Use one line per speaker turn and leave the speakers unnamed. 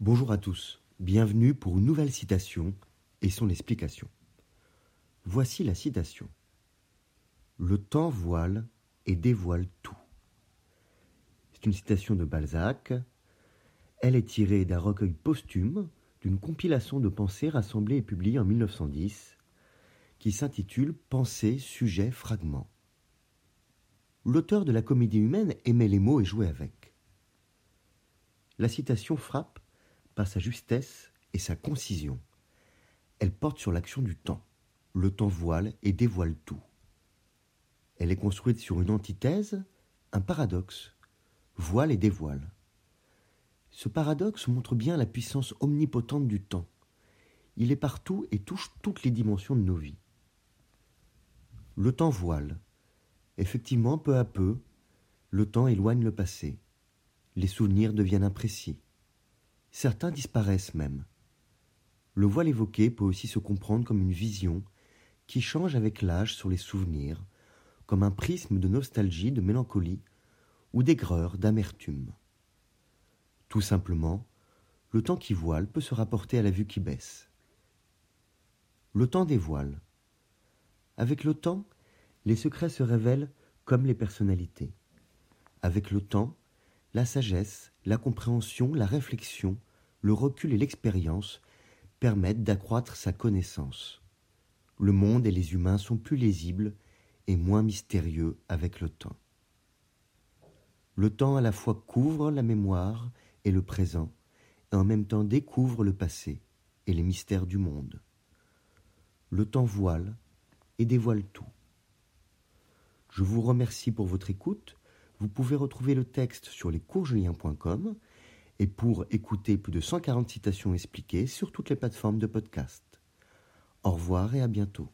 Bonjour à tous, bienvenue pour une nouvelle citation et son explication. Voici la citation. Le temps voile et dévoile tout. C'est une citation de Balzac. Elle est tirée d'un recueil posthume d'une compilation de pensées rassemblées et publiées en 1910 qui s'intitule Pensées, sujets, fragments. L'auteur de la comédie humaine aimait les mots et jouait avec. La citation frappe par sa justesse et sa concision. Elle porte sur l'action du temps. Le temps voile et dévoile tout. Elle est construite sur une antithèse, un paradoxe. Voile et dévoile. Ce paradoxe montre bien la puissance omnipotente du temps. Il est partout et touche toutes les dimensions de nos vies. Le temps voile. Effectivement, peu à peu, le temps éloigne le passé. Les souvenirs deviennent imprécis. Certains disparaissent même. Le voile évoqué peut aussi se comprendre comme une vision qui change avec l'âge sur les souvenirs, comme un prisme de nostalgie, de mélancolie ou d'aigreur, d'amertume. Tout simplement, le temps qui voile peut se rapporter à la vue qui baisse. Le temps dévoile. Avec le temps, les secrets se révèlent comme les personnalités. Avec le temps, la sagesse, la compréhension, la réflexion le recul et l'expérience permettent d'accroître sa connaissance. Le monde et les humains sont plus lisibles et moins mystérieux avec le temps. Le temps à la fois couvre la mémoire et le présent, et en même temps découvre le passé et les mystères du monde. Le temps voile et dévoile tout. Je vous remercie pour votre écoute. Vous pouvez retrouver le texte sur lescoursjulien.com et pour écouter plus de 140 citations expliquées sur toutes les plateformes de podcast. Au revoir et à bientôt.